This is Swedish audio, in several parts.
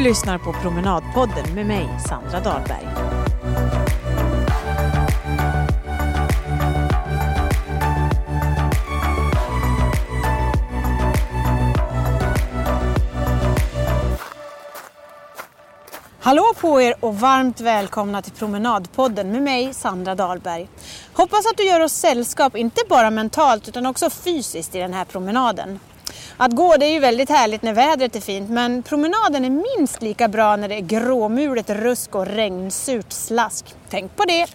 Du lyssnar på Promenadpodden med mig, Sandra Dahlberg. Hallå på er och varmt välkomna till Promenadpodden med mig, Sandra Dahlberg. Hoppas att du gör oss sällskap, inte bara mentalt utan också fysiskt i den här promenaden. Att gå det är ju väldigt härligt när vädret är fint men promenaden är minst lika bra när det är gråmulet rusk och regnsurt slask. Tänk på det!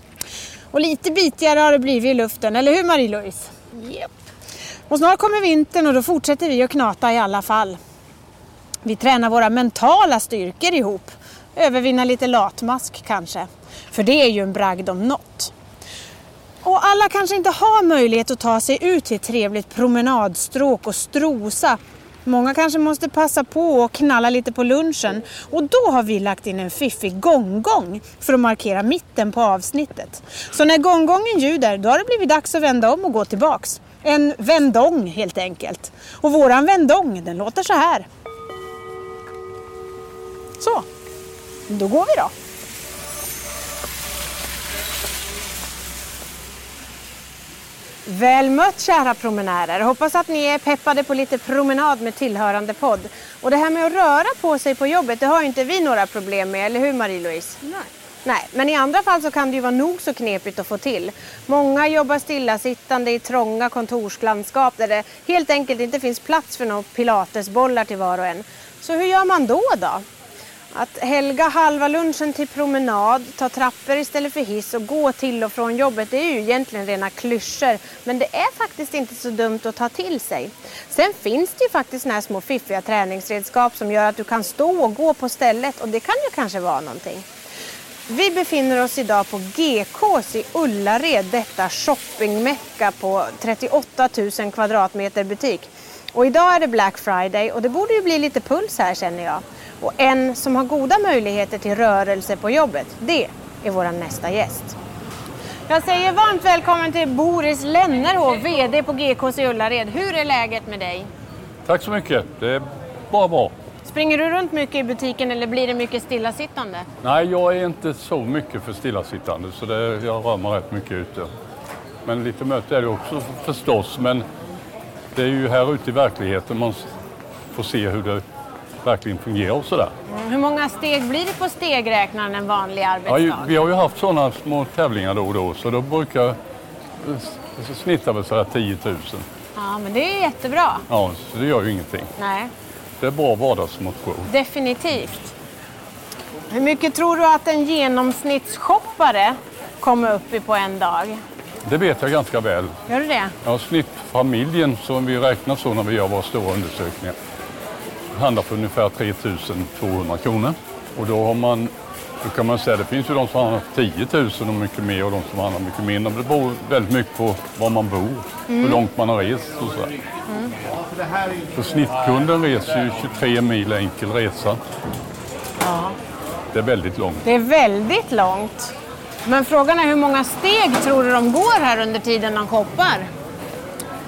Och lite bitigare har det blivit i luften, eller hur Marie-Louise? Yep. Och snart kommer vintern och då fortsätter vi att knata i alla fall. Vi tränar våra mentala styrkor ihop. Övervinna lite latmask kanske. För det är ju en bragd om något. Och alla kanske inte har möjlighet att ta sig ut till ett trevligt promenadstråk och strosa. Många kanske måste passa på och knalla lite på lunchen och då har vi lagt in en fiffig gonggong för att markera mitten på avsnittet. Så när gonggongen ljuder då har det blivit dags att vända om och gå tillbaks. En vändong helt enkelt. Och våran vändong den låter så här. Så, då går vi då. Väl mött kära promenärer. Hoppas att ni är peppade på lite promenad med tillhörande podd. Och det här med att röra på sig på jobbet, det har ju inte vi några problem med, eller hur Marie-Louise? Nej. Nej, men i andra fall så kan det ju vara nog så knepigt att få till. Många jobbar stillasittande i trånga kontorslandskap där det helt enkelt inte finns plats för några pilatesbollar till var och en. Så hur gör man då då? Att helga halva lunchen till promenad, ta trappor istället för hiss och gå till och från jobbet det är ju egentligen rena klyschor. Men det är faktiskt inte så dumt att ta till sig. Sen finns det ju faktiskt såna här små fiffiga träningsredskap som gör att du kan stå och gå på stället och det kan ju kanske vara någonting. Vi befinner oss idag på GKs i Ullared, detta shoppingmecka på 38 000 kvadratmeter butik. Och idag är det Black Friday och det borde ju bli lite puls här känner jag. Och en som har goda möjligheter till rörelse på jobbet, det är vår nästa gäst. Jag säger varmt välkommen till Boris Lennerhov, VD på GKs i Ullared. Hur är läget med dig? Tack så mycket. Det är bara bra. Springer du runt mycket i butiken eller blir det mycket stillasittande? Nej, jag är inte så mycket för stillasittande så det, jag rör mig rätt mycket ute. Men lite möte är det också förstås. Men det är ju här ute i verkligheten man får se hur det verkligen fungerar och sådär. Mm, hur många steg blir det på stegräknaren en vanlig arbetsdag? Ja, vi har ju haft sådana små tävlingar då och då så då brukar snittar väl sådär 10 000. Ja, men det är jättebra. Ja, så det gör ju ingenting. Nej, Det är bra vardagsmotion. definitivt. Hur mycket tror du att en genomsnittsshoppare kommer upp i på en dag? Det vet jag ganska väl. Gör du det? Ja, snittfamiljen som vi räknar så när vi gör våra stora undersökningar handlar för ungefär 3 200 kronor. Och då har man Då kan man säga det finns ju de som handlar 10 000 och mycket mer och de som handlar mycket mindre. Det beror väldigt mycket på var man bor, hur långt man har rest och så. Så snittkunden reser ju 23 mil enkel resa. Det är väldigt långt. Det är väldigt långt. Men frågan är hur många steg tror du de går här under tiden de shoppar?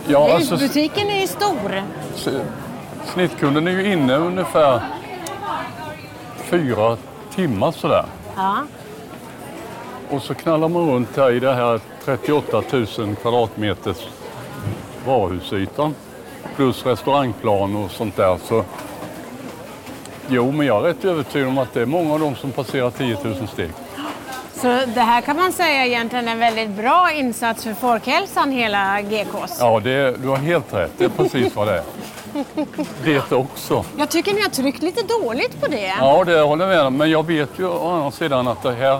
Ja, alltså, Butiken är ju stor. Snittkunden är ju inne ungefär fyra timmar sådär. Ja. Och så knallar man runt här i det här 38 000 kvadratmeters varuhusytan. Plus restaurangplan och sånt där. Så Jo, men jag är rätt övertygad om att det är många av dem som passerar 10 000 steg. Så det här kan man säga egentligen är en väldigt bra insats för folkhälsan, hela GKs. Ja, det, du har helt rätt. Det är precis vad det är. Det också. Jag tycker ni har tryckt lite dåligt på det. Ja, det håller jag med om. Men jag vet ju å andra sidan att det här...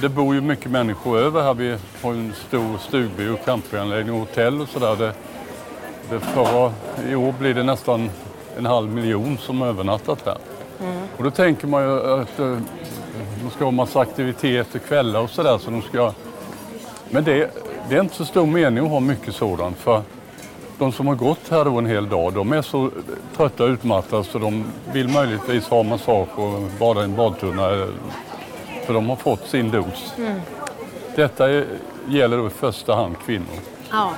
Det bor ju mycket människor över här. Vi har en stor stugby och campinganläggning och hotell och sådär. Det, det förra, I år blir det nästan en halv miljon som övernattat här. Och då tänker man ju att eh, de ska ha massa aktiviteter, kvällar och sådär. Så de ska... Men det, det är inte så stor mening att ha mycket sådant. För de som har gått här då en hel dag, de är så trötta och utmattade så de vill möjligtvis ha massage och bada i en badtunna. För de har fått sin dos. Detta är, gäller då i första hand kvinnor. Ja.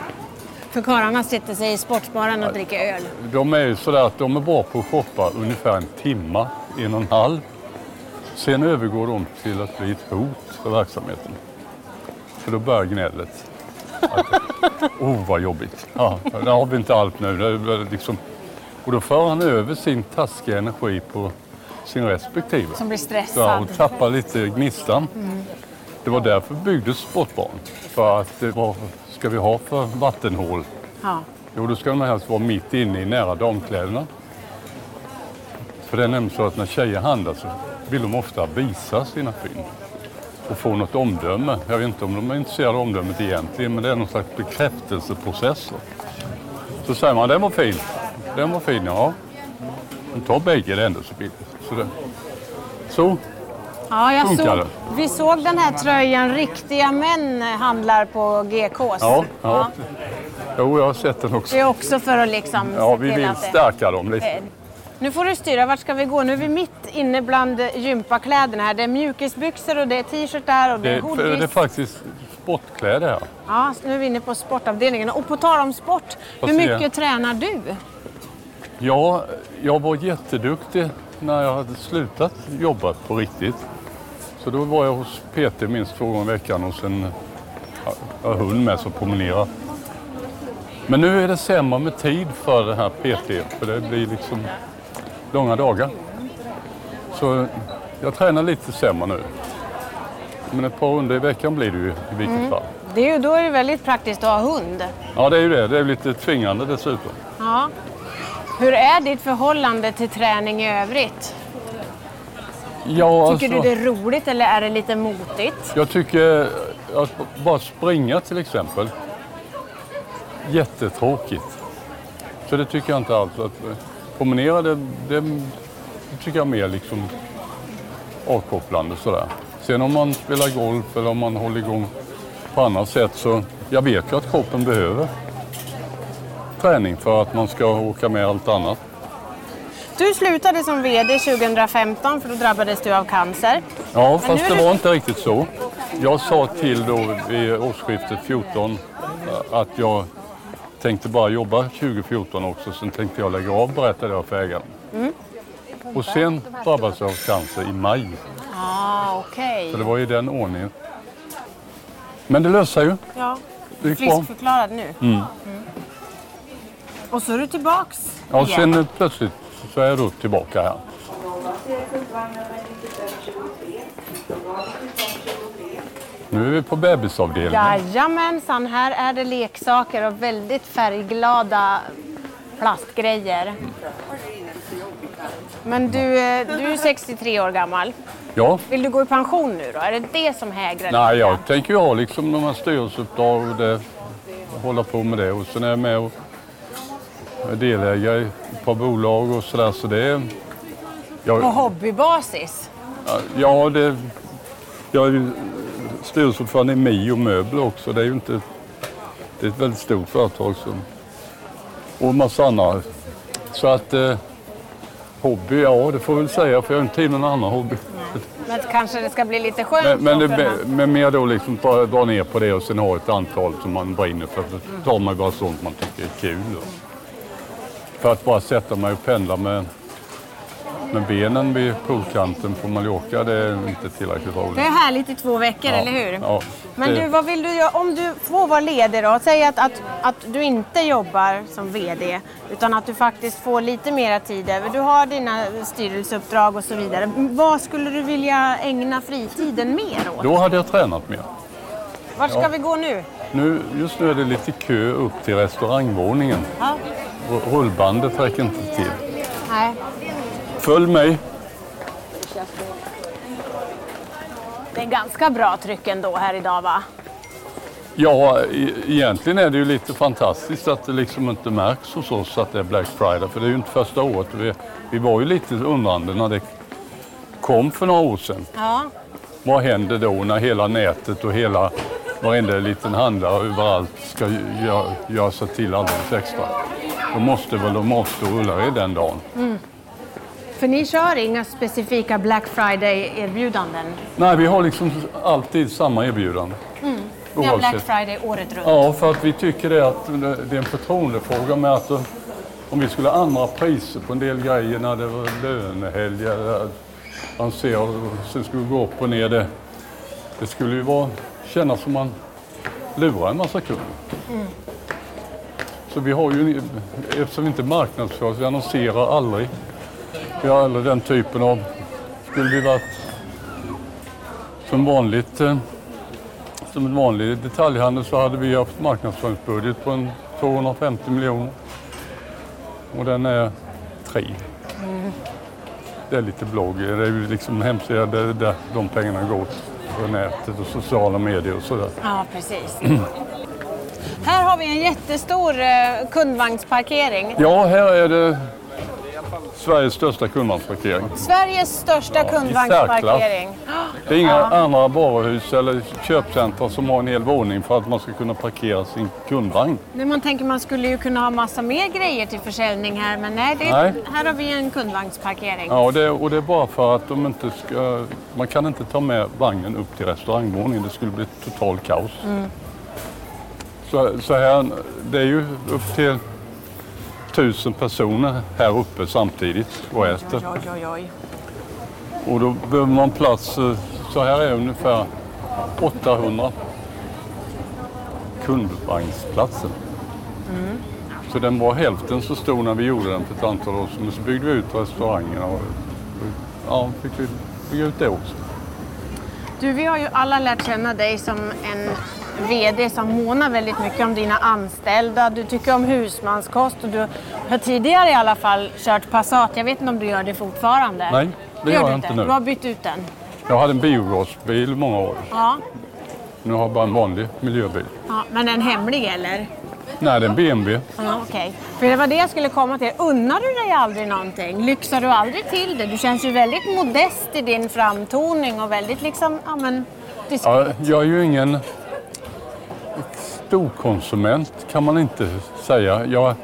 För karlarna sitter sig i sportbaren och dricker öl. De är ju sådär att de är bra på att shoppa ungefär en timma, en och en halv. Sen övergår de till att bli ett hot för verksamheten. För då börjar gnället. Att, oh vad jobbigt. Ja, där har vi inte allt nu. Liksom, och då för han över sin taskiga energi på sin respektive. Som blir Ja, stressad. och tappar lite gnistan. Det var därför byggdes sportbarn. För att det var, ska vi ha för vattenhål? Ja. Jo, då ska de helst vara mitt inne i nära damkläderna. För det är nämligen så att när tjejer handlar så vill de ofta visa sina fynd och få något omdöme. Jag vet inte om de är intresserade av omdömet egentligen, men det är någon slags bekräftelseprocess. Så säger man, den var fin. Den var fin, ja. Men ta bägge, det ändå så det. så Ja, jag Funkar såg, det? vi såg den här tröjan Riktiga män handlar på GKs. ja, ja. Jo, jag har sett den Det också. är också för att liksom Ja, vi vill det... stärka dem lite. Nu får du styra, vart ska vi gå? Nu är vi mitt inne bland gympakläderna här. Det är mjukisbyxor och det är t-shirtar och det Det, är är- det är hoodies. faktiskt sportkläder här. Ja, nu är vi inne på sportavdelningen. Och på tal om sport, hur mycket tränar du? Ja, jag var jätteduktig när jag hade slutat jobba på riktigt. Så då var jag hos PT minst två gånger i veckan och sen ja, jag har hund med så promenera. Men nu är det sämre med tid för det här PT för det blir liksom långa dagar. Så jag tränar lite sämre nu. Men ett par runder i veckan blir det ju i vilket fall. Det är ju, då är det väldigt praktiskt att ha hund. Ja, det är ju det. Det är lite tvingande dessutom. Ja. Hur är ditt förhållande till träning i övrigt? Ja, Tycker alltså- du det är roligt eller är det lite motigt? Jag tycker att bara springa till exempel, jättetråkigt. Så det tycker jag inte alls. Eh, promenera det, det, tycker jag är mer liksom avkopplande sådär. Sen om man spelar golf eller om man håller igång på annat sätt så jag vet ju att kroppen behöver träning för att man ska åka med allt annat. Du slutade som VD 2015 för då drabbades du av cancer. Ja, fast det det- var inte riktigt så. Jag sa till då vid årsskiftet 14 att jag tänkte bara jobba 2014 också. Sen tänkte jag lägga av, berättade jag för ägaren. Mm. Och sen drabbades jag av cancer i maj. Ah, okej. Så det var i den ordningen. Men det löste sig ju. Ja. Det gick. Friskförklarad nu. Mm. Och så är du tillbaks Ja, igen. sen plötsligt så är jag då tillbaka här. Nu är vi på bebisavdelningen. Jajamensan, här är det leksaker och väldigt färgglada plastgrejer. Men du, eh, du är 63 år gammal. Ja, Vill du gå i pension nu då? Är det det som hägrar Nej, jag tänker ju ha liksom de här styrelseuppdrag och det, hålla på med det. Och sen är jag med och är delägare i ett par bolag och sådär. Så det är... På Jag, hobbybasis? Ja, det, jag styrelseordförande i Mio Möbler också. Det är ju inte... Det är ett väldigt stort företag. Som, och massa andra. Så att... Eh, hobby, ja det får jag väl säga för jag har inte tid med någon annan hobby. Men kanske det ska bli lite skönt Men, men, det, men mer då liksom bara dra ner på det och sen ha ett antal som man brinner för. Då tar man bara sånt man tycker är kul. För att bara sätta mig och pendla med, med benen vid poolkanten på Mallorca, det är inte tillräckligt roligt. Det är härligt i två veckor, eller hur? Ja, Men det- du, vad vill du göra om du får vara ledig då? Säg att, att, att du inte jobbar som VD utan att du faktiskt får lite mera tid över. Du har dina styrelseuppdrag och så vidare. Vad skulle du vilja ägna fritiden mer åt? Då hade jag tränat mer. Var ska ja. vi gå nu? Nu, just nu är det lite kö upp till restaurangvåningen. Ja. Rullbandet räcker inte till. Nej. Följ mig. Det är ganska bra tryck ändå här idag va? Ja, e- egentligen är det ju lite fantastiskt att det liksom inte märks hos oss att det är Black Friday. För det är ju inte första året. Vi, vi var ju lite undrande när det kom för några år sedan. Ja. Vad händer då när hela nätet och hela varenda liten handlare överallt ska göra, göra sig till alldeles extra? Då måste väl de rulla i den dagen. För ni kör inga specifika Black Friday-erbjudanden? Nej, vi har liksom alltid samma erbjudande. Ni har Black. Friday året runt? Ja, för att vi tycker det att det är en förtroendefråga med att eh, om vi skulle ha andra priser på en del grejer när det var lönehelger, man ser och sen skulle gå upp och ner det. Det skulle ju vara, kännas som man lurar en massa kunder. Så vi har ju, eftersom vi inte marknadsför oss, vi annonserar aldrig. Vi har aldrig den typen av, skulle vi varit som vanligt eh, som en vanlig detaljhandel så hade vi haft marknadsföringsbudget på en 250 miljoner. Och den är tre. Det är lite blogg, det är ju liksom hemsida där, där de pengarna går på nätet och sociala medier och sådär. Ja, precis. Här har vi en jättestor eh, kundvagnsparkering. Ja, här är det Sveriges största kundvagnsparkering. Sveriges största kundvagnsparkering. Det är inga andra varuhus eller köpcentra som har en hel våning för att man ska kunna parkera sin kundvagn. Men man tänker man skulle ju kunna ha massa mer grejer till försäljning här, men nej, det, Nej. här har vi en kundvagnsparkering. Ja, och det, och det är bara för att de inte ska... Man kan inte ta med vagnen upp till restaurangvåningen. Det skulle bli total kaos. Så, så här, det är ju upp till tusen personer här uppe samtidigt och äter. Oj, oj, oj. Och då behöver man plats, eh, så här är ungefär 800 kundvagnsplatser. Så den var hälften så stor när vi gjorde den för ett antal år sedan. Men så byggde vi ut restaurangerna och ja, fick vi bygga ut det också. Du, vi har ju alla lärt känna dig som en VD som månar väldigt mycket om dina anställda. Du tycker om husmanskost och du har tidigare i alla fall kört Passat. Jag vet inte om du gör det fortfarande? Nej, det gör du jag inte nu. Du har bytt ut den? Jag hade en biogasbil många år. Ja. Nu har jag bara en vanlig miljöbil. ja. Men en hemlig eller? Nej, det är en BMW. Ja, okej. För det var det jag skulle komma till. Unnar du dig aldrig någonting? Lyxar du aldrig till det? Du känns ju väldigt modest i din framtoning och väldigt liksom, ja men, diskret. Ja, jag är ju ingen storkonsument kan man inte säga. Jag,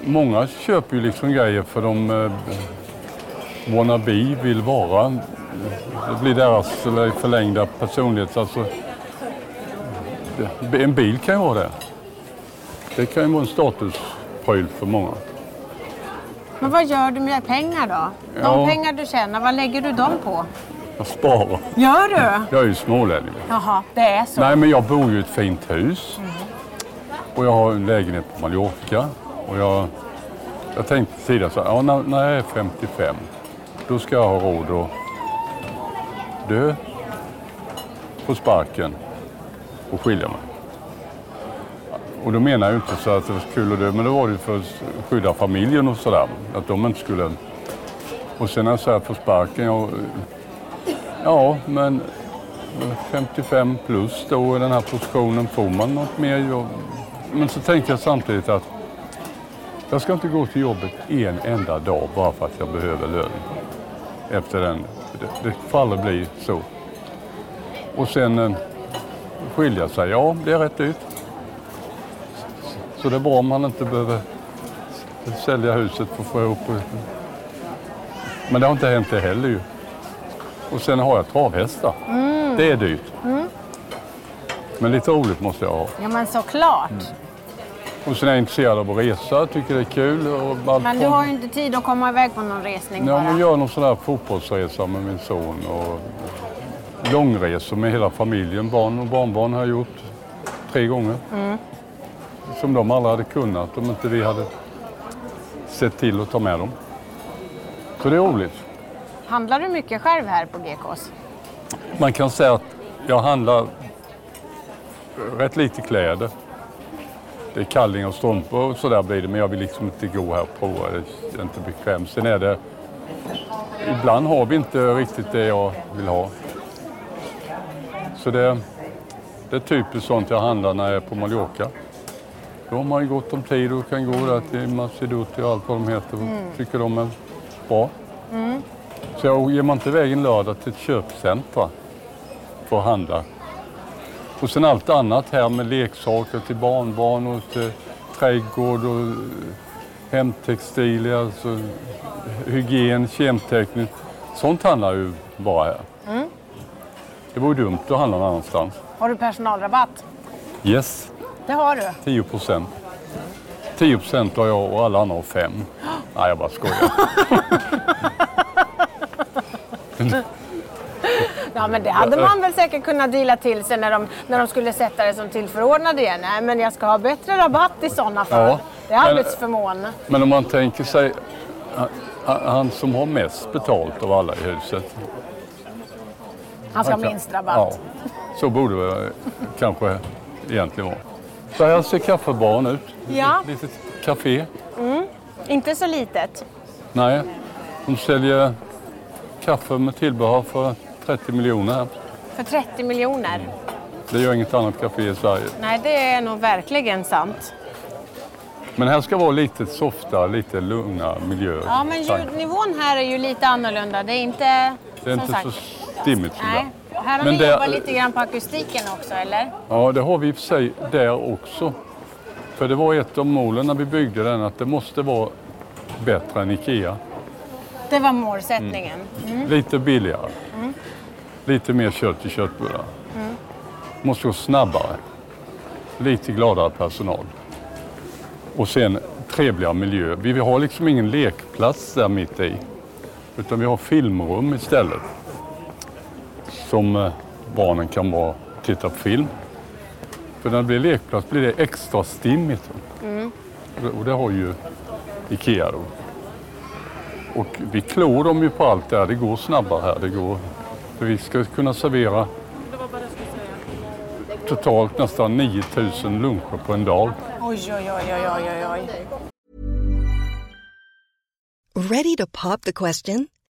många köper ju liksom grejer för de eh, wannabe vill vara. Det blir deras förlängda personlighet. Alltså, en bil kan ju vara det. Det kan ju vara en statuspryl för många. Men vad gör du med pengar då? De Ja. pengar du tjänar, vad lägger du dem på? Jag sparar. Gör du? Jag är ju smålänning. Jaha, det är så. Nej, men jag bor ju i ett fint hus. Och jag har en lägenhet på Mallorca. Och jag, jag tänkte tidigare så här, ja, när, när jag är 55, då ska jag ha råd att dö på sparken och skilja mig. Och då menar jag inte så att det var kul att dö, men då var det för att skydda familjen och sådär. Att de inte skulle... Och sen när jag säger på sparken, jag, ja men 55 plus då i den här positionen får man något mer jobb. Men så tänker jag samtidigt att jag ska inte gå till jobbet en enda dag bara för att jag behöver lön efter den, det, det får aldrig bli så. Och sen eh, skilja sig, ja det är rätt dyrt. Så det är bra om man inte behöver sälja huset för att få ihop Men det har inte hänt det heller ju. Och sen har jag travhästar. Mm. Det är dyrt. Men lite roligt måste jag ha. Ja men såklart. Och sen är jag intresserad av att resa, tycker det är kul. Och allt Men du från- har ju inte tid att komma iväg på någon resning Ja, men gör någon sån där fotbollsresa med min son och långresor med hela familjen. Barn och barnbarn har jag gjort tre gånger. Som de aldrig hade kunnat om inte vi hade sett till att ta med dem. Så det är roligt. Handlar du mycket själv här på GKs? Man kan säga att jag handlar rätt lite kläder. Det är kallingar och strumpor och sådär blir det, men jag vill liksom inte gå här och prova. Det är inte bekvämt. Sen är det... Ibland har vi inte riktigt det jag vill ha. Så det, det är typiskt sånt jag handlar när jag är på Mallorca. Då har man ju gott om tid och kan gå där till Macedotti och allt vad de heter och tycker de är bra. Så jag ger man inte iväg en lördag till ett köpcentra för att handla. Och sen allt annat här med leksaker till barnbarn och till trädgård och eh, hemtextilier, alltså hygien, kemteknik. Sånt handlar ju bara här. Det vore dumt att handla någon annanstans. Har du personalrabatt? Yes, Det har du. 10 procent. 10 procent har jag och alla andra har 5. Nej, jag bara skojar. Ja men det hade man väl säkert kunnat deala till sig när de, när de skulle sätta det som tillförordnade igen. Nej men jag ska ha bättre rabatt i sådana fall. Ja, Det är men- arbetsförmån. Men om man tänker sig han- som har mest betalt av alla i huset. Han ska ha minst rabatt. Ja, så borde det kanske egentligen vara. Så här ser kaffebaren ut. Ja. Ett litet café. Inte så litet. Nej, de säljer kaffe med tillbehör för 30 miljoner. För 30 miljoner. Det gör inget annat café i Sverige. Nej det är nog verkligen sant. Men här ska vara lite softare, lite lugna miljöer. Ja men ljudnivån här är ju lite annorlunda. Det är inte... Det är som inte sagt, så stimmigt som Nej. där. Här har Men ni det- jobbat lite grann på akustiken också eller? Ja, det har vi i och för sig där också. För det var ett av målen när vi byggde den, att det måste vara bättre än Ikea. Det var målsättningen. Lite billigare. Lite mer kött i köttbullar. Måste gå snabbare. Lite gladare personal. Och sen trevligare miljö. Vi vill ha liksom ingen lekplats där mitt i. Utan vi har filmrum istället. Som eh, barnen kan vara titta på film. För när det blir lekplats blir det extra stimmigt. Det- Och det har ju Ikea då. Och vi klår dem ju på allt där. Det går snabbare här. Det går, för vi ska kunna servera totalt nästan 9000 luncher på en dag. Oj, oj, oj, oj, oj, oj. Ready to pop the question?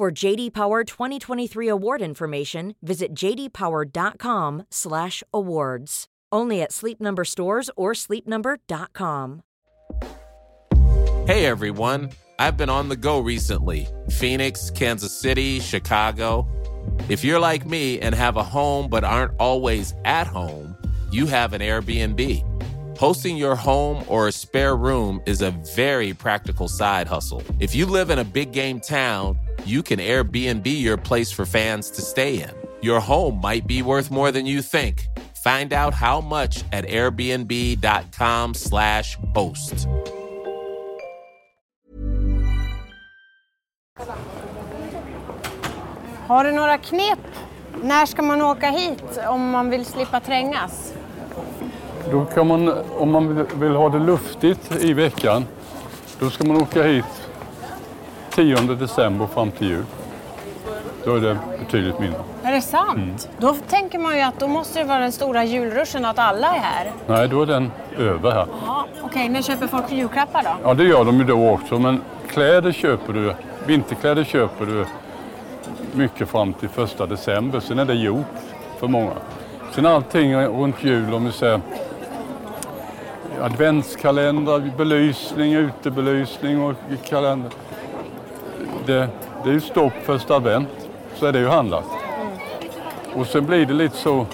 For JD Power 2023 award information, visit jdpower.com/awards. Only at Sleep Number stores or sleepnumber.com. Hey everyone, I've been on the go recently Phoenix, Kansas City, Chicago. If you're like me and have a home but aren't always at home, you have an Airbnb. Hosting your home or a spare room is a very practical side hustle. If you live in a big game town, you can Airbnb your place for fans to stay in. Your home might be worth more than you think. Find out how much at airbnb.com/slash host. Har du några knep? När ska man åka hit om man vill slippa trängas? Då kan man, om man vill- ha det luftigt i veckan, då ska man åka hit 10 december fram till jul. Då är det betydligt mindre. Är det sant? Då tänker man ju att då måste det vara den stora julruschen att alla är här. Nej, då är den över här. Ja, Okej, när köper folk julklappar då? Ja, det gör de ju då också, men kläder köper du, vinterkläder köper du mycket fram till första december. Sen är det gjort för många. Sen allting runt jul, om vi säger adventskalendrar, belysning, utebelysning och kalender. Det, det är ju stopp första advent, så är det ju handlat. Och sen blir det lite så,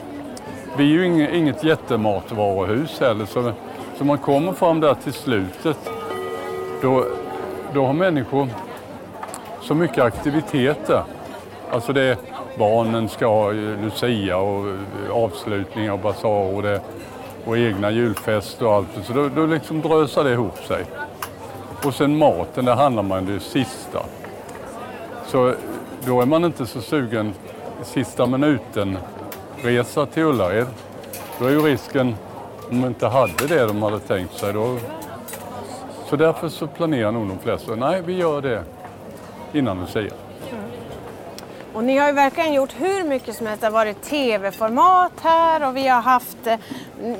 vi är ju inget, inget jättematvaruhus heller, så, så man kommer fram där till slutet, då, då har människor så mycket aktiviteter. Alltså det är, barnen ska ha Lucia och eh, avslutning av basar och, det, och egna julfester och allt. Så då, då liksom drösar det ihop sig. Och sen maten, där handlar man det sista. Så då är man inte så sugen sista minuten resa till Ullared. Då är ju risken, om de inte hade det de hade tänkt sig, då... Så därför så planerar nog de flesta, nej vi gör det innan Lucia. Och ni har ju verkligen gjort hur mycket som helst. Det har varit tv-format här och vi har haft eh,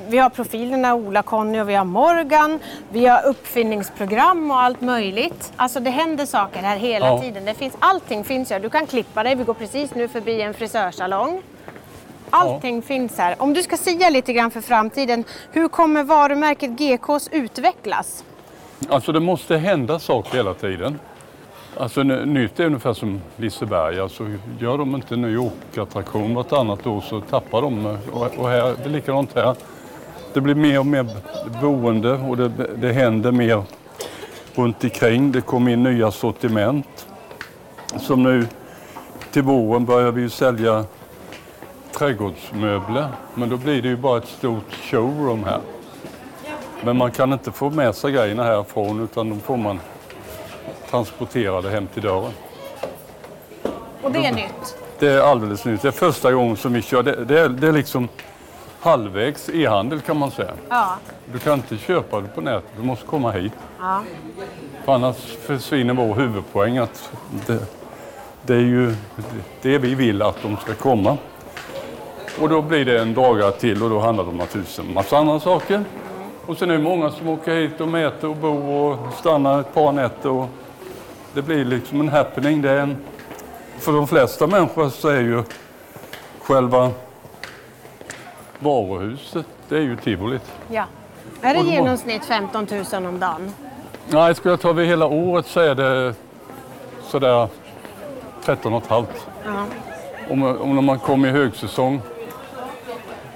vi har profilerna Ola, Conny och vi har Morgan. Vi har uppfinningsprogram och allt möjligt. Alltså det händer saker här hela Ja. tiden. Det finns, allting finns här. Du kan klippa dig. Vi går precis nu förbi en frisörsalong. Allting finns här. Om du ska säga lite grann för framtiden. Hur kommer varumärket GKs utvecklas? Alltså det måste hända saker hela tiden. Alltså nytt är ungefär som Liseberg. Alltså gör de inte en ny åkattraktion vartannat år så tappar de. Och, och här, det är likadant här. Det blir mer och mer boende och det, det händer mer runt omkring. Det kommer in nya sortiment. Som nu till våren börjar vi ju sälja trädgårdsmöbler. Men då blir det ju bara ett stort showroom här. Men man kan inte få med sig grejerna härifrån utan då får man transportera det hem till dörren. Och det är nytt. Det är alldeles nytt. Det är första gången som vi kör. Det, det, är, det är liksom halvvägs e-handel kan man säga. Ja. Du kan inte köpa det på nätet, du måste komma hit. ja. För annars försvinner vår huvudpoäng att det, det är ju det vi vill att de ska komma. Och då blir det en dragare till och då handlar det om naturligtvis en massa andra saker. Och sen är det många som åker hit och mäter och bor och stannar ett par nätter. Och det blir liksom en happening. Det är en, för de flesta människor så är ju själva varuhuset, det är ju tivolit. ja. Är det i genomsnitt 15 000 om dagen? Nej, skulle jag ta över hela året så är det sådär 13 och ett halvt. Ja. Om, om man kommer i högsäsong.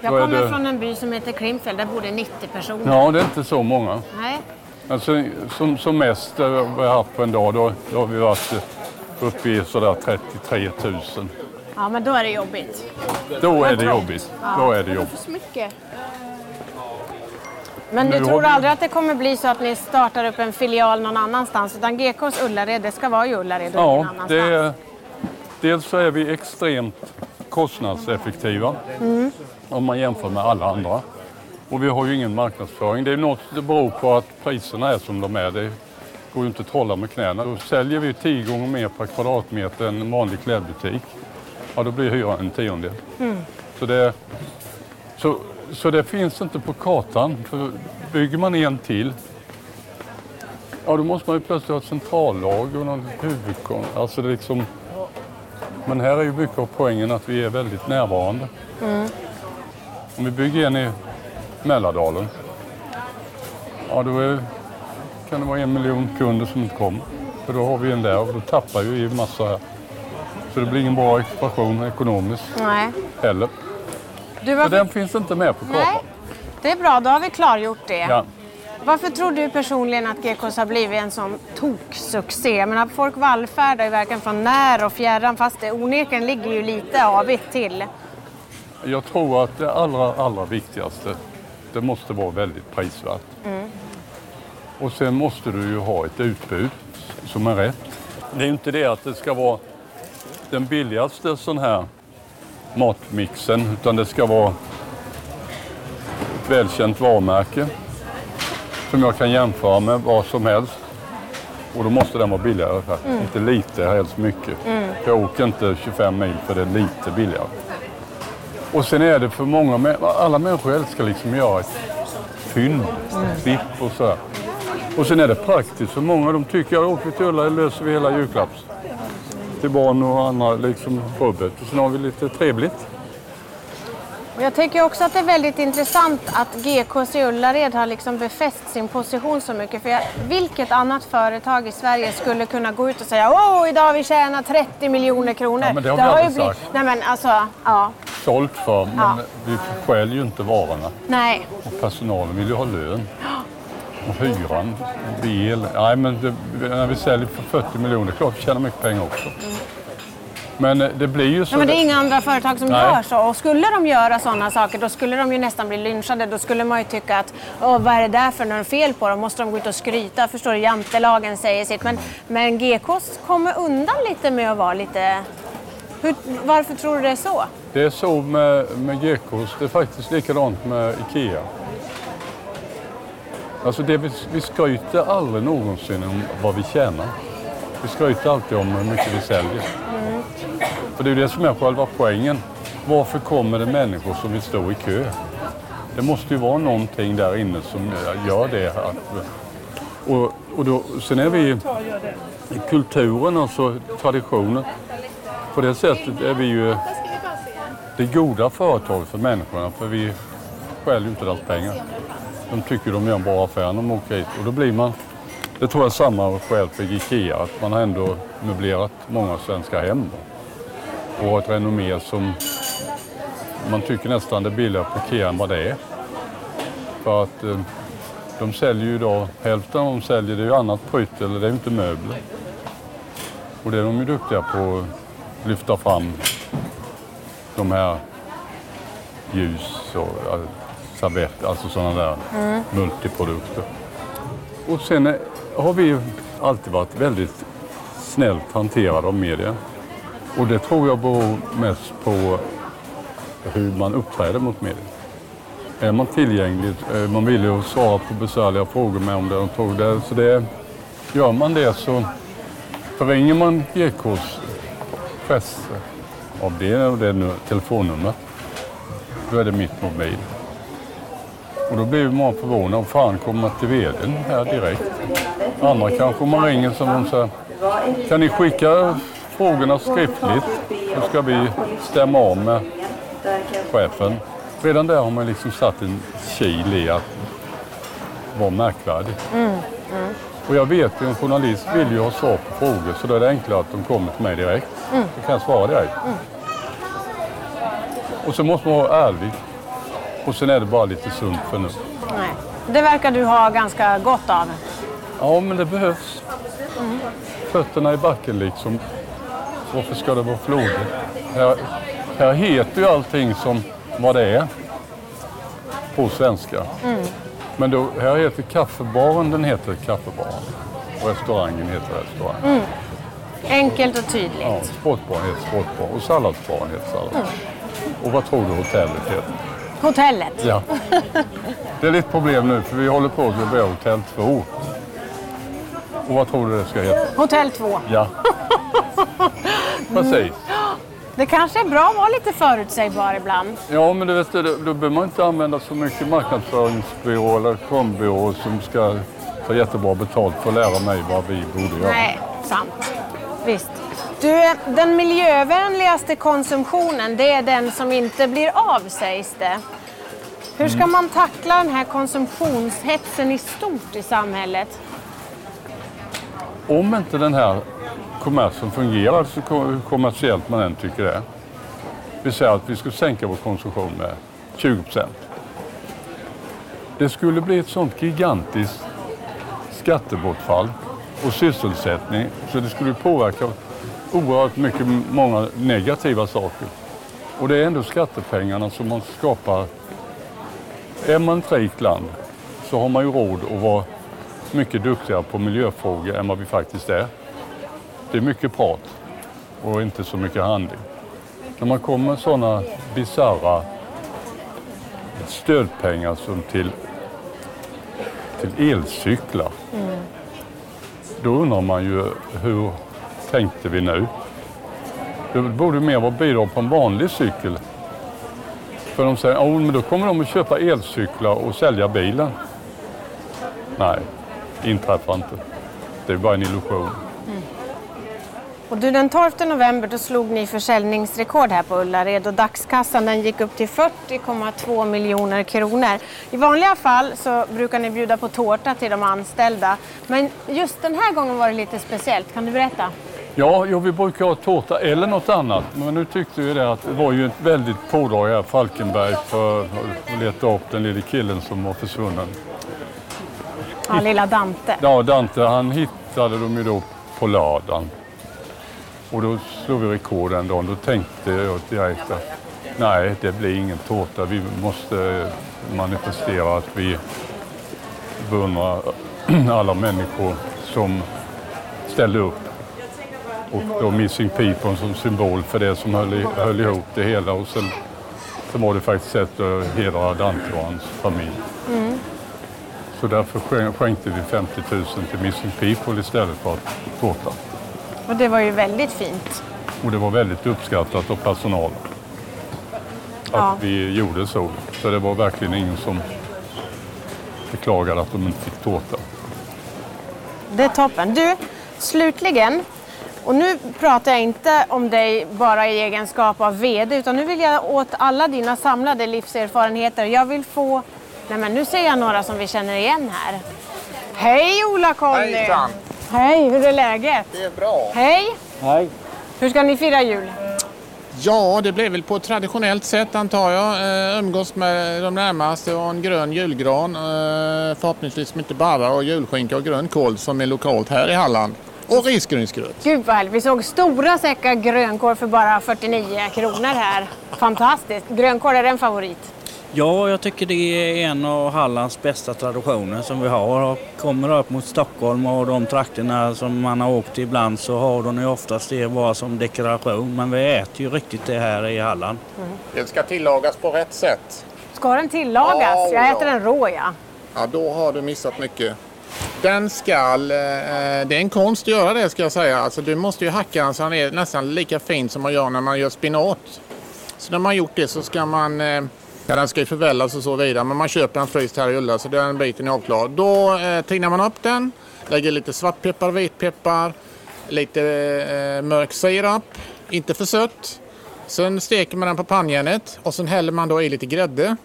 Jag kommer det- från en by som heter Krimfeld, där bor det 90 personer. Ja, det är inte så många. Nej. Alltså, som, som mest eh, vi har haft på en dag, då, då har vi varit uppe i sådär 33 000. Ja, men då är det jobbigt. Då är det jobbigt. Då är det jobbigt. Så mycket. Men du Nu tror vi- aldrig att det kommer bli så att ni startar upp en filial någon annanstans? Utan GKs Ullared, det ska vara i Ullared och ingen Ja, annanstans? det är, dels så är vi extremt kostnadseffektiva om man jämför med alla andra. Och vi har ju ingen marknadsföring. Det är något det beror på att priserna är som de är. Det går ju inte att trolla med knäna. Då säljer vi tio gånger mer per kvadratmeter än en vanlig klädbutik. Ja, då blir hyran en tiondel. Så, det, så, så det finns inte på kartan. För bygger man en till Ja, då måste man ju plötsligt ha ett centrallager och någon huvudkon. Alltså det liksom, Men här är ju mycket av poängen att vi är väldigt närvarande. Om vi bygger en i Mälardalen, ja då är, kan det vara en miljon kunder som inte kommer. För då har vi en där och då tappar ju vi massa här. Så det blir ingen bra ekvation ekonomiskt Nej. heller. Du, Så varför... den finns inte med på Nej, kartan. det är bra. Då har vi klargjort det. Ja. Varför tror du personligen att GKs har blivit en sån toksuccé? Men att folk vallfärdar ju verkligen från när och fjärran fast det onekligen ligger ju lite avigt till. Jag tror att det allra, allra viktigaste, det måste vara väldigt prisvärt. Och sen måste du ju ha ett utbud som är rätt. Det är inte det att det ska vara den billigaste sån här matmixen, utan det ska vara ett välkänt varumärke som jag kan jämföra med vad som helst. Och då måste den vara billigare. Inte lite, helst mycket. Jag åker inte 25 mil för det är lite billigare. Och sen är det för många, alla människor älskar liksom att göra ett fynd, klipp och så. här. Och sen är det praktiskt för många. De tycker att åker vi till Ullared löser vi hela julklapps. Till barn och andra liksom rubbet. Och sen har vi lite trevligt. Och jag tycker också att det är väldigt intressant att GKs i Ullared har liksom befäst sin position så mycket. För jag, vilket annat företag i Sverige skulle kunna gå ut och säga åh, idag har vi tjänat 30 miljoner kronor. Ja, men det har vi ju aldrig blivit... sagt. Nej men alltså, ja. Sålt för, men Ja. vi stjäl ju inte varorna. Nej. Och personalen vill ju ha lön. Och hyran, och el. Nej, men det, när vi säljer för 40 miljoner, klart vi tjänar mycket pengar också. Men eh, det blir ju så. Nej, men det är inga andra företag som Nej. gör så. Och skulle de göra sådana saker då skulle de ju nästan bli lynchade. Då skulle man ju tycka att Åh, vad är det där för något fel på dem? Måste de gå ut och skryta? Förstår du? Jantelagen säger sitt. Men, men GKs kommer undan lite med att vara lite... Hur, varför tror du det är så? Det är så med, med GKs. Det är faktiskt likadant med IKEA. Alltså det, vi, vi skryter aldrig någonsin om vad vi tjänar. Vi skryter alltid om hur mycket vi säljer. För det är det som är själva poängen. Varför kommer det människor som vill stå i kö? Det måste ju vara någonting där inne som gör det. Att, och, och då, sen är vi kulturen, alltså traditionen. På det sättet är vi ju det goda företaget för människorna för vi stjäl ju inte deras pengar. De tycker de gör en bra affär när de åker hit och då blir man, det tror jag är samma skäl för IKEA, att man har ändå möblerat många svenska hem och har ett renommé som man tycker nästan det är billigare på IKEA än vad det är. För att eh, de säljer ju idag, hälften av dem säljer det är ju annat prytt eller det är ju inte möbler. Och det är de ju duktiga på lyfta fram de här ljus och äh, servett, alltså sådana där multiprodukter. Och sen är, har vi ju alltid varit väldigt snällt hanterade av media. Och det tror jag beror mest på hur man uppträder mot media. Är man tillgänglig, är man villig att svara på besvärliga frågor med om det de tror det. Så det, gör man det så för ringer man GKs pressavdelning och det telefonnumret. nu då är det mitt mobil. Och då blir man förvånad. Fan, kommer man till vdn här direkt? Andra kanske man ringer som de säger, kan ni skicka frågorna skriftligt så ska vi stämma av med chefen. Redan där har man liksom satt en kil i att vara märkvärdig. Mm. Och jag vet ju en journalist vill ju ha svar på frågor så då är det enklare att de kommer till mig direkt. Så kan jag svara direkt. Och så måste man vara ärlig. Och sen är det bara lite sunt förnuft. Nej. Det verkar du ha ganska gott av. Ja, men det behövs. Fötterna i backen liksom. Varför ska det vara flodigt? Här, här heter ju allting som vad det är på svenska. Men då, här heter kaffebaren, den heter kaffebaren. Och restaurangen heter restaurang. Enkelt och tydligt. Ja, sportbaren heter sportbar och salladsbaren heter salladsbar. Och vad tror du hotellet heter? Hotellet. Ja. Det är lite problem nu för vi håller på att bygga hotell 2. Och vad tror du det ska heta? Hotell 2. Ja. Precis. Det kanske är bra att vara lite förutsägbar ibland. Ja, men du vet, då, då behöver man inte använda så mycket marknadsföringsbyrå eller kombyrå som ska ta jättebra betalt för att lära mig vad vi borde göra. Nej, sant. Visst. Du, den miljövänligaste konsumtionen det är den som inte blir av sägs det. Hur ska man tackla den här konsumtionshetsen i stort i samhället? Om inte den här kommersen fungerar så kommersiellt man än tycker det är. Vi säger att vi ska sänka vår konsumtion med 20 procent. Det skulle bli ett sånt gigantiskt skattebortfall och sysselsättning så det skulle påverka oerhört mycket många negativa saker. Och det är ändå skattepengarna som man skapar. Är man ett rikt land så har man ju råd att vara mycket duktigare på miljöfrågor än vad vi faktiskt är. Det är mycket prat och inte så mycket handling. När man kommer med sådana bisarra stödpengar som till, till elcyklar. Då undrar man ju hur tänkte vi nu? Det borde mer vara bidrag på en vanlig cykel. För de säger, oh, men då kommer de att köpa elcyklar och sälja bilen. Nej, inträffar inte. Det är bara en illusion. Och du, den 12 november då slog ni försäljningsrekord här på Ullared och dagskassan den gick upp till 40,2 miljoner kronor. I vanliga fall så brukar ni bjuda på tårta till de anställda. Men just den här gången var det lite speciellt. Kan du berätta? Ja, jo, vi brukar ha tårta eller något annat. Men nu tyckte vi det att det var ju ett väldigt pådrag här, Falkenberg, för att leta upp den lille killen som var försvunnen. Ja, lilla Dante. Ja, Dante han hittade dem ju då på lördagen. Och då slog vi rekord den dagen. Då tänkte jag direkt att nej, det blir ingen tårta. Vi måste manifestera att vi beundrar alla människor som ställde upp. Och då Missing People som symbol för det som höll, höll ihop det hela. Och sen, sen var det faktiskt ett att hedra Dante och hans familj. Så därför skän- skänkte vi 50 000 till Missing People istället för att tårta. Och det var ju väldigt fint. Och det var väldigt uppskattat av personalen. Att Ja. vi gjorde så. Så det var verkligen ingen som beklagade att de inte fick tårta. Det är toppen. Du, slutligen. Och nu pratar jag inte om dig bara i egenskap av VD utan nu vill jag åt alla dina samlade livserfarenheter. Jag vill få... Nej men nu ser jag några som vi känner igen här. Hej Ola-Conny! Hejsan. Hej, hur är läget? Det är bra. Hej! Hej. Hur ska ni fira jul? Ja, det blir väl på ett traditionellt sätt antar jag. Eh, umgås med de närmaste och en grön julgran. Eh, förhoppningsvis inte bara och julskinka och grönkål som är lokalt här i Halland. Och risgrynsgröt. Gud vad härligt. Vi såg stora säckar grönkål för bara 49 kronor här. Fantastiskt. Grönkål, är en favorit? Ja, jag tycker det är en av Hallands bästa traditioner som vi har. Och kommer upp mot Stockholm och de trakterna som man har åkt till ibland så har de ju oftast det bara som dekoration. Men vi äter ju riktigt det här i Halland. Den ska tillagas på rätt sätt. Ska den tillagas? Ja, Jag äter ja. den rå ja. Ja, då har du missat mycket. Den skall, eh, det är en konst att göra det ska jag säga. Alltså, du måste ju hacka den så han är nästan lika fin som man gör när man gör spinat. Så när man gjort det så ska man, eh, ja den ska ju förvällas och så vidare, men man köper den fryst här i Ulla så den biten är avklarad. Då eh, tinar man upp den, lägger lite svartpeppar, vitpeppar, lite eh, mörk sirap, inte för sött. Sen steker man den på pannjärnet och sen häller man då i lite grädde.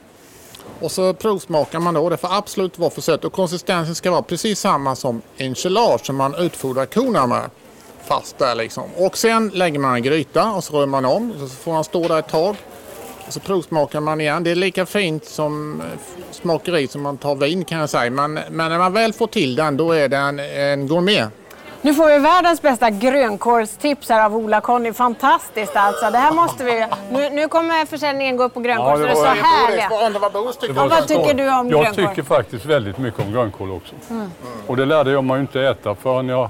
Och så provsmakar man då. Det får absolut vara för sött och konsistensen ska vara precis samma som enchilage som man utfodrar korna med. Fast där liksom. Och sen lägger man en gryta och så rör man om. Så får man stå där ett tag. Och så provsmakar man igen. Det är lika fint som eh, smakeri som man tar vin kan jag säga. Men, men när man väl får till den då är den en gourmet. Nu får vi världens bästa grönkålstips här av Ola-Conny. Fantastiskt alltså. Det här måste vi... Nu, nu kommer försäljningen gå upp på grönkål Ja, så det är så var- härliga. Undrar vad vad så tycker du om Jag grönkål? tycker faktiskt väldigt mycket om grönkål också. Och det lärde jag mig inte äta förrän jag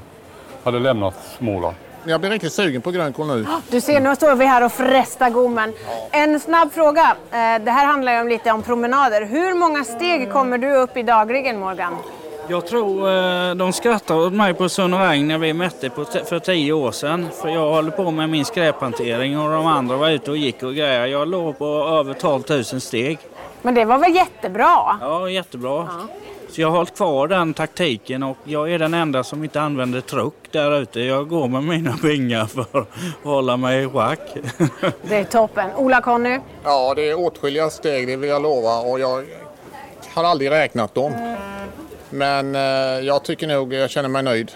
hade lämnat Småland. Jag blir riktigt sugen på grönkål nu. Du ser, nu står vi här och frestar gommen. En snabb fråga. Eh, Det här handlar ju om lite om promenader. Hur många steg kommer du upp i dagligen, Morgan? Jag tror eh, de skrattade åt mig på Sunneväng när vi mätte för tio år sedan. För jag håller på med min skräphantering och de andra var ute och gick och grejer. Jag låg på över 12 000 steg. Men det var väl jättebra? Ja, jättebra. Så jag har hållit kvar den taktiken och jag är den enda som inte använder truck där ute. Jag går med mina vingar för att hålla mig i schack. Det är toppen. Ola-Conny? Ja, det är åtskilliga steg, det vill jag lova. Och jag har aldrig räknat dem. Men eh, jag tycker nog jag känner mig nöjd.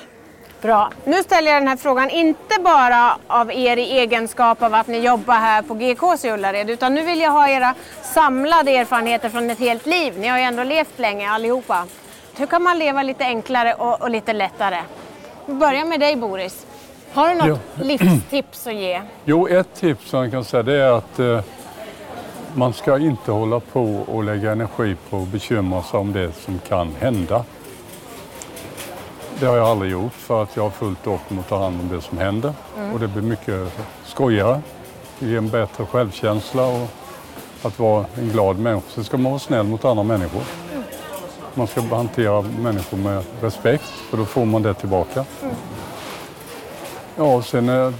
Bra. Nu ställer jag den här frågan inte bara av er i egenskap av att ni jobbar här på GKs i Ullared utan nu vill jag ha era samlade erfarenheter från ett helt liv. Ni har ju ändå levt länge allihopa. Hur kan man leva lite enklare och, och lite lättare? Vi börjar med dig Boris. Har du något livstips att ge? Jo, ett tips som jag kan säga det är att eh, man ska inte hålla på och lägga energi på att bekymra sig om det som kan hända. Det har jag aldrig gjort för att jag har fullt upp med att ta hand om det som händer. Mm. Och det blir mycket skojigare. Det ger en bättre självkänsla och att vara en glad människa. Sen ska man vara snäll mot andra människor. Man ska hantera människor med respekt för då får man det tillbaka. Ja, och sen eh,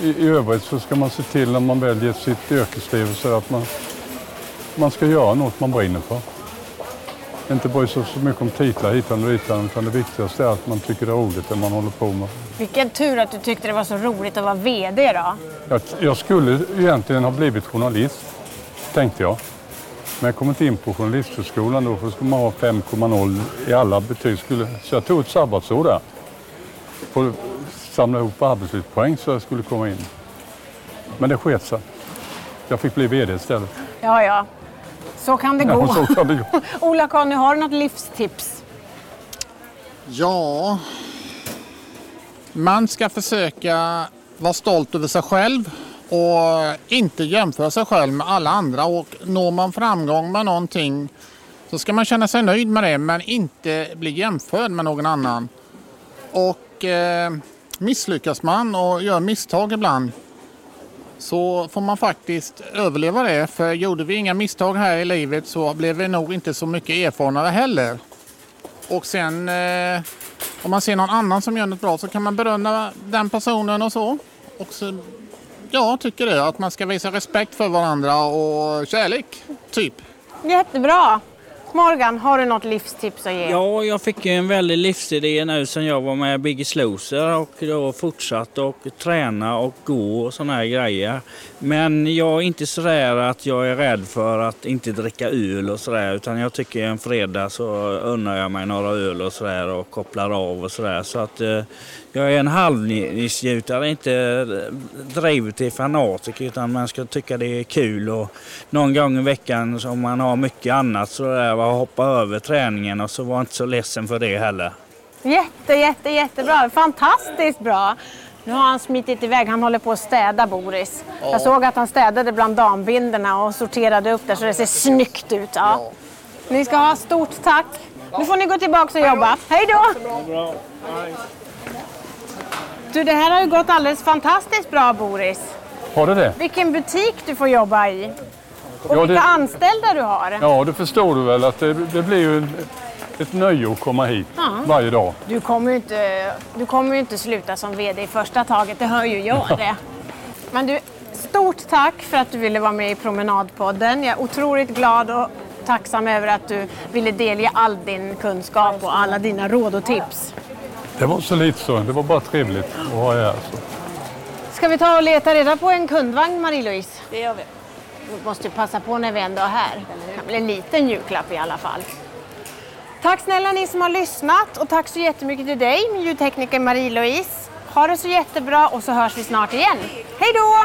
i, i övrigt så ska man se till när man väljer sitt yrkesliv så att man, man ska göra något man brinner för. Inte bry sig så mycket om titlar hitan och ditan utan det viktigaste är att man tycker det är roligt det man håller på med. Vilken tur att du tyckte det var så roligt att vara VD då. Jag, jag skulle egentligen ha blivit journalist, tänkte jag. Men jag kom inte in på Journalisthögskolan då för då skulle man ha 5,0 i alla betyg. Skulle, så jag tog ett sabbatsår där. För att samla ihop arbetslivspoäng så jag skulle komma in. Men det sket sig. Jag fick bli VD istället. Ja, ja. Så kan det gå. Ja, så kan det gå. Ola-Conny, har du något livstips? Ja, man ska försöka vara stolt över sig själv och inte jämföra sig själv med alla andra. Och når man framgång med någonting så ska man känna sig nöjd med det men inte bli jämförd med någon annan. Och eh, misslyckas man och gör misstag ibland så får man faktiskt överleva det. För gjorde vi inga misstag här i livet så blev vi nog inte så mycket erfarnare heller. Och sen eh, om man ser någon annan som gör något bra så kan man berömma den personen och så. Och så jag tycker det, att man ska visa respekt för varandra och kärlek, typ. Jättebra. Morgan, har du något livstips att ge? Ja, jag fick ju en väldig livsidé nu sen jag var med Biggest Loser och då fortsatt och träna och gå och såna här grejer. Men jag är inte sådär att jag är rädd för att inte dricka öl och sådär utan jag tycker en fredag så unnar jag mig några öl och sådär och kopplar av och sådär. Så att eh, jag är en halvnjutare, inte driven till fanatiker utan man ska tycka det är kul och någon gång i veckan om man har mycket annat så där, hoppa över träningen och så var inte så ledsen för det heller. Jätte, jätte, jättebra. Fantastiskt bra. Nu har han smitit iväg. Han håller på att städa, Boris. Ja. Jag såg att han städade bland dambinderna och sorterade upp där så det ser snyggt ut. Ja. Ni ska ha stort tack. Nu får ni gå tillbaka och jobba. Hej då! Du, det här har ju gått alldeles fantastiskt bra, Boris. Har det det? Vilken butik du får jobba i. Och Ja, vilka det- anställda du har. Ja, det förstår du väl att det, det blir ju ett nöje att komma hit Ja. varje dag. Du kommer ju inte, du kommer inte sluta som VD i första taget, det hör ju jag det. Men du, stort tack för att du ville vara med i Promenadpodden. Jag är otroligt glad och tacksam över att du ville delge all din kunskap och alla dina råd och tips. Det var så lite så. Det var bara trevligt att ha er här. Så. Ska vi ta och leta reda på en kundvagn, Marie-Louise? Det gör vi. Vi måste ju passa på när vi ändå är här. Det kan bli en liten julklapp i alla fall. Tack snälla ni som har lyssnat och tack så jättemycket till dig, min ljudtekniker Marie-Louise. Ha det så jättebra och så hörs vi snart igen. Hej då!